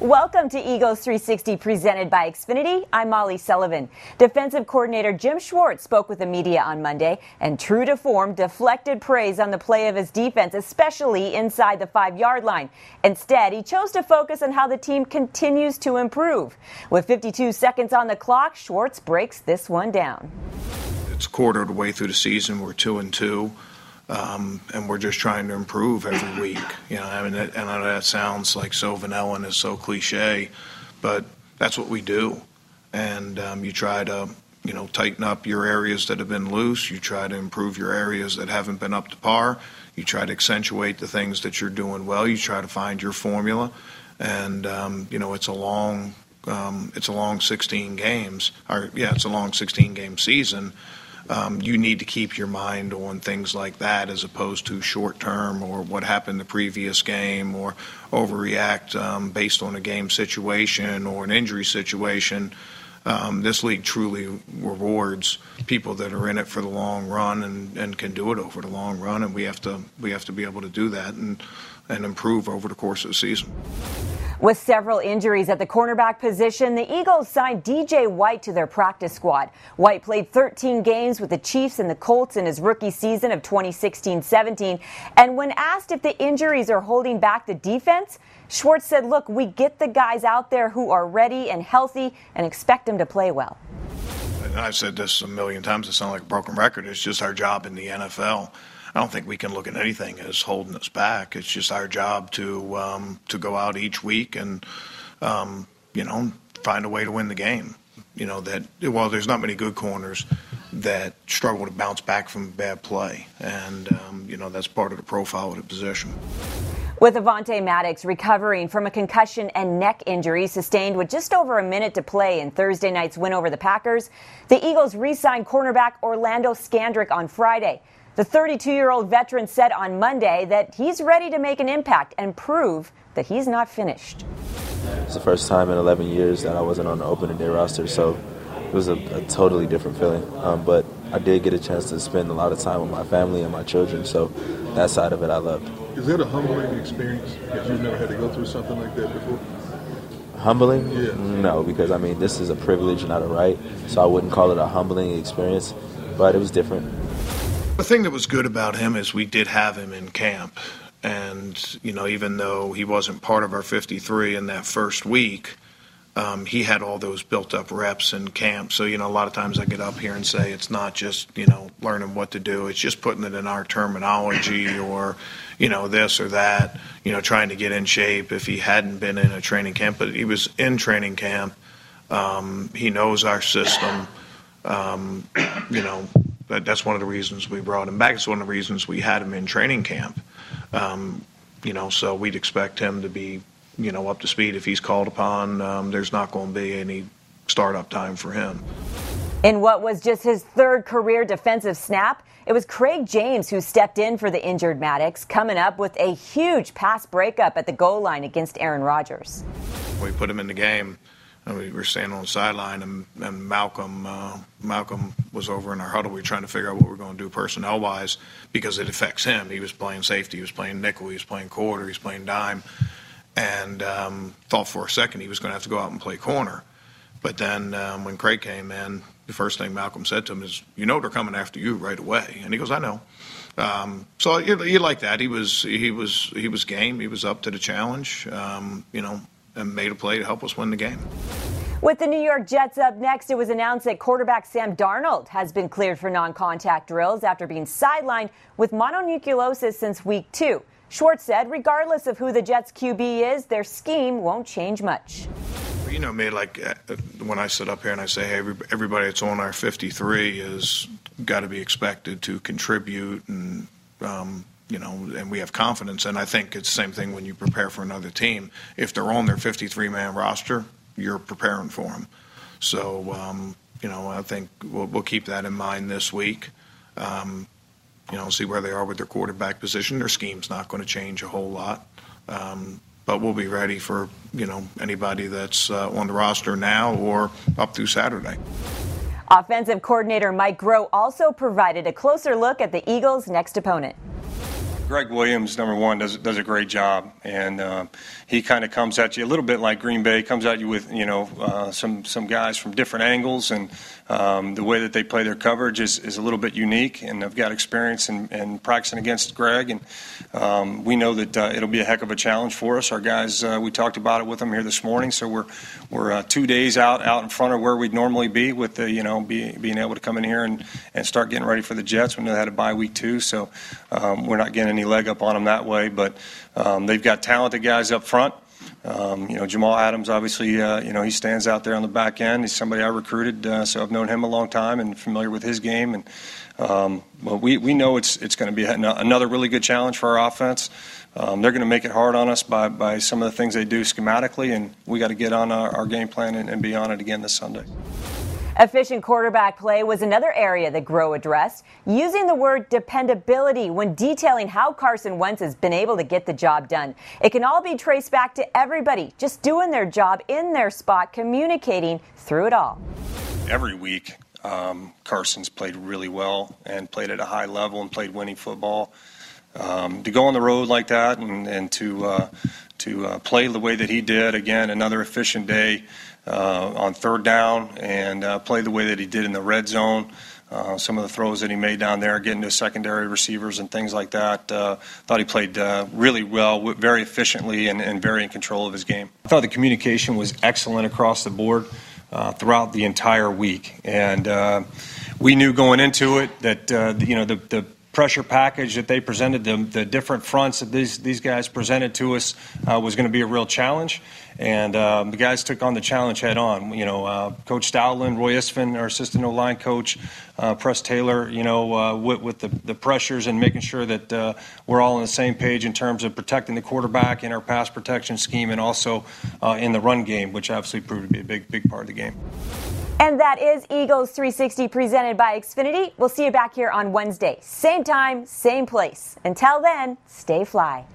Welcome to Eagles 360 presented by Xfinity. I'm Molly Sullivan. Defensive coordinator Jim Schwartz spoke with the media on Monday and, true to form, deflected praise on the play of his defense, especially inside the five yard line. Instead, he chose to focus on how the team continues to improve. With 52 seconds on the clock, Schwartz breaks this one down. It's quarter of the way through the season. We're two and two. Um, and we're just trying to improve every week. You know, I mean, and I know that sounds like so vanilla and is so cliche, but that's what we do. And um, you try to, you know, tighten up your areas that have been loose. You try to improve your areas that haven't been up to par. You try to accentuate the things that you're doing well. You try to find your formula, and um, you know, it's a long, um, it's a long 16 games. Or yeah, it's a long 16 game season you need to keep your mind on things like that as opposed to short term or what happened the previous game or overreact um, based on a game situation or an injury situation. Um, this league truly rewards people that are in it for the long run and, and can do it over the long run, and we have to we have to be able to do that and and improve over the course of the season. With several injuries at the cornerback position, the Eagles signed DJ White to their practice squad. White played 13 games with the Chiefs and the Colts in his rookie season of 2016 17. And when asked if the injuries are holding back the defense, Schwartz said, Look, we get the guys out there who are ready and healthy and expect them to play well. I've said this a million times, it sounds like a broken record. It's just our job in the NFL I don't think we can look at anything as holding us back. It's just our job to um, to go out each week and um, you know find a way to win the game. You know that well, there's not many good corners that struggle to bounce back from bad play, and um, you know that's part of the profile of the position. With Avonte Maddox recovering from a concussion and neck injury sustained with just over a minute to play in Thursday night's win over the Packers, the Eagles re signed cornerback Orlando Scandrick on Friday. The 32 year old veteran said on Monday that he's ready to make an impact and prove that he's not finished. It's the first time in 11 years that I wasn't on the opening day roster, so it was a, a totally different feeling. Um, but I did get a chance to spend a lot of time with my family and my children, so that side of it I loved. Is it a humbling experience because you've never had to go through something like that before? Humbling? Yeah. No, because I mean, this is a privilege, not a right, so I wouldn't call it a humbling experience, but it was different. The thing that was good about him is we did have him in camp. And, you know, even though he wasn't part of our 53 in that first week, um, he had all those built up reps in camp. So, you know, a lot of times I get up here and say it's not just, you know, learning what to do, it's just putting it in our terminology or, you know, this or that, you know, trying to get in shape if he hadn't been in a training camp. But he was in training camp. Um, he knows our system. Um, you know, that, that's one of the reasons we brought him back. It's one of the reasons we had him in training camp. Um, you know, so we'd expect him to be, you know, up to speed if he's called upon. Um, there's not going to be any startup time for him. In what was just his third career defensive snap, it was Craig James who stepped in for the injured Maddox, coming up with a huge pass breakup at the goal line against Aaron Rodgers. We put him in the game we were standing on the sideline, and, and Malcolm uh, Malcolm was over in our huddle. We were trying to figure out what we are going to do personnel wise because it affects him. He was playing safety, he was playing nickel, he was playing quarter, he was playing dime, and um, thought for a second he was going to have to go out and play corner. But then um, when Craig came in, the first thing Malcolm said to him is, "You know they're coming after you right away," and he goes, "I know." Um, so you, you, like that. He was he was he was game. He was up to the challenge. Um, you know, and made a play to help us win the game. With the New York Jets up next, it was announced that quarterback Sam Darnold has been cleared for non contact drills after being sidelined with mononucleosis since week two. Schwartz said, regardless of who the Jets' QB is, their scheme won't change much. You know me, like uh, when I sit up here and I say, hey, everybody that's on our 53 has got to be expected to contribute and um, you know, and we have confidence. And I think it's the same thing when you prepare for another team. If they're on their 53 man roster, you're preparing for them. So, um, you know, I think we'll, we'll, keep that in mind this week. Um, you know, see where they are with their quarterback position. Their scheme's not going to change a whole lot. Um, but we'll be ready for, you know, anybody that's uh, on the roster now or up through Saturday. Offensive coordinator Mike Groh also provided a closer look at the Eagles' next opponent. Gregg Williams, number one, does does a great job, and uh, he kind of comes at you a little bit like Green Bay comes at you with you know uh, some some guys from different angles, and um, the way that they play their coverage is, is a little bit unique. And I've got experience in, in practicing against Gregg, and um, we know that uh, it'll be a heck of a challenge for us. Our guys, uh, we talked about it with them here this morning, so we're we're uh, two days out out in front of where we'd normally be with the you know be, being able to come in here and, and start getting ready for the Jets. We know they had a bye week too, so um, we're not getting any leg up on them that way. But um, they've got talented guys up front. Um, you know, Jamal Adams, obviously, uh, you know, he stands out there on the back end. He's somebody I recruited, uh, so I've known him a long time and familiar with his game. And um, we, we know it's it's going to be another really good challenge for our offense. Um, they're going to make it hard on us by, by some of the things they do schematically, and we got to get on our, our game plan and, and be on it again this Sunday. Efficient quarterback play was another area that Groh addressed, using the word dependability when detailing how Carson Wentz has been able to get the job done. It can all be traced back to everybody just doing their job in their spot, communicating through it all. Every week, um, Carson's played really well and played at a high level and played winning football. Um, to go on the road like that and, and to uh, to uh, play the way that he did again, another efficient day uh, on third down and uh, play the way that he did in the red zone. Uh, some of the throws that he made down there, getting to secondary receivers and things like that. Uh, thought he played really well, very efficiently, and, and, very in control of his game. I thought the communication was excellent across the board throughout the entire week, and we knew going into it that you know the, the pressure package that they presented, the, the different fronts that these, these guys presented to us uh, was going to be a real challenge. And um, the guys took on the challenge head on. You know, uh, Coach Stoutland, Roy Istvan, our assistant O line coach, uh, Press Taylor, you know, uh, with, with the, the, pressures and making sure that uh, we're all on the same page in terms of protecting the quarterback in our pass protection scheme and also uh, in the run game, which obviously proved to be a big, big part of the game. And that is Eagles 360 presented by Xfinity. We'll see you back here on Wednesday. Same time, same place. Until then, stay fly.